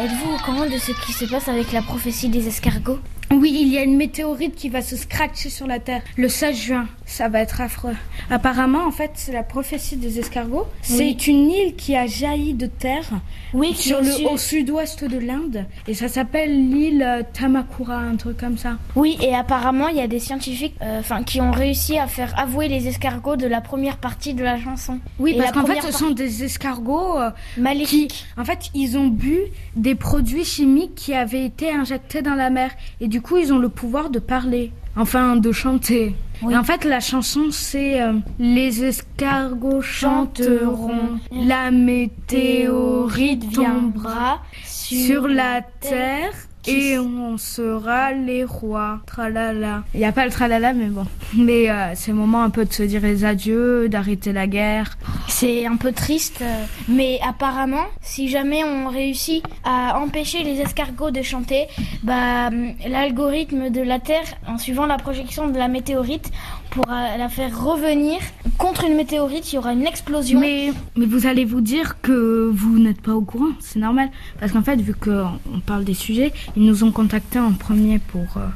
Êtes-vous au courant de ce qui se passe avec la prophétie des escargots? Oui, il y a une météorite qui va se scratcher sur la Terre le 16 juin. Ça va être affreux. Apparemment, en fait, c'est la prophétie des escargots. C'est une île qui a jailli de terre Oui, sur le, su- au sud-ouest de l'Inde. Et ça s'appelle l'île euh, Tamakura, un truc comme ça. Oui, et apparemment, il y a des scientifiques euh, qui ont réussi à faire avouer les escargots de la première partie de la chanson. Oui, Et parce qu'en fait, ce sont des escargots euh, qui, Maléfique. en fait, ils ont bu des produits chimiques qui avaient été injectés dans la mer. Et du coup, ils ont le pouvoir de parler. Enfin, de chanter. Oui. Et en fait, la chanson, c'est euh, Les escargots chanteront, la météorite tombera sur la terre et on sera les rois. Tralala. Il n'y a pas le tralala, mais bon. Mais euh, c'est le moment un peu de se dire les adieux, d'arrêter la guerre. C'est un peu triste, euh, mais apparemment, si jamais on réussit à empêcher les escargots de chanter, bah, l'algorithme de la Terre, en suivant la projection de la météorite, pourra la faire revenir contre une météorite. Il y aura une explosion. Mais, mais vous allez vous dire que vous n'êtes pas au courant, c'est normal. Parce qu'en fait, vu qu'on parle des sujets, ils nous ont contactés en premier pour, euh,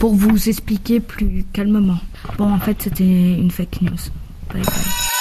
pour vous expliquer plus calmement. Bon, en fait, c'était une fake news. Bye bye.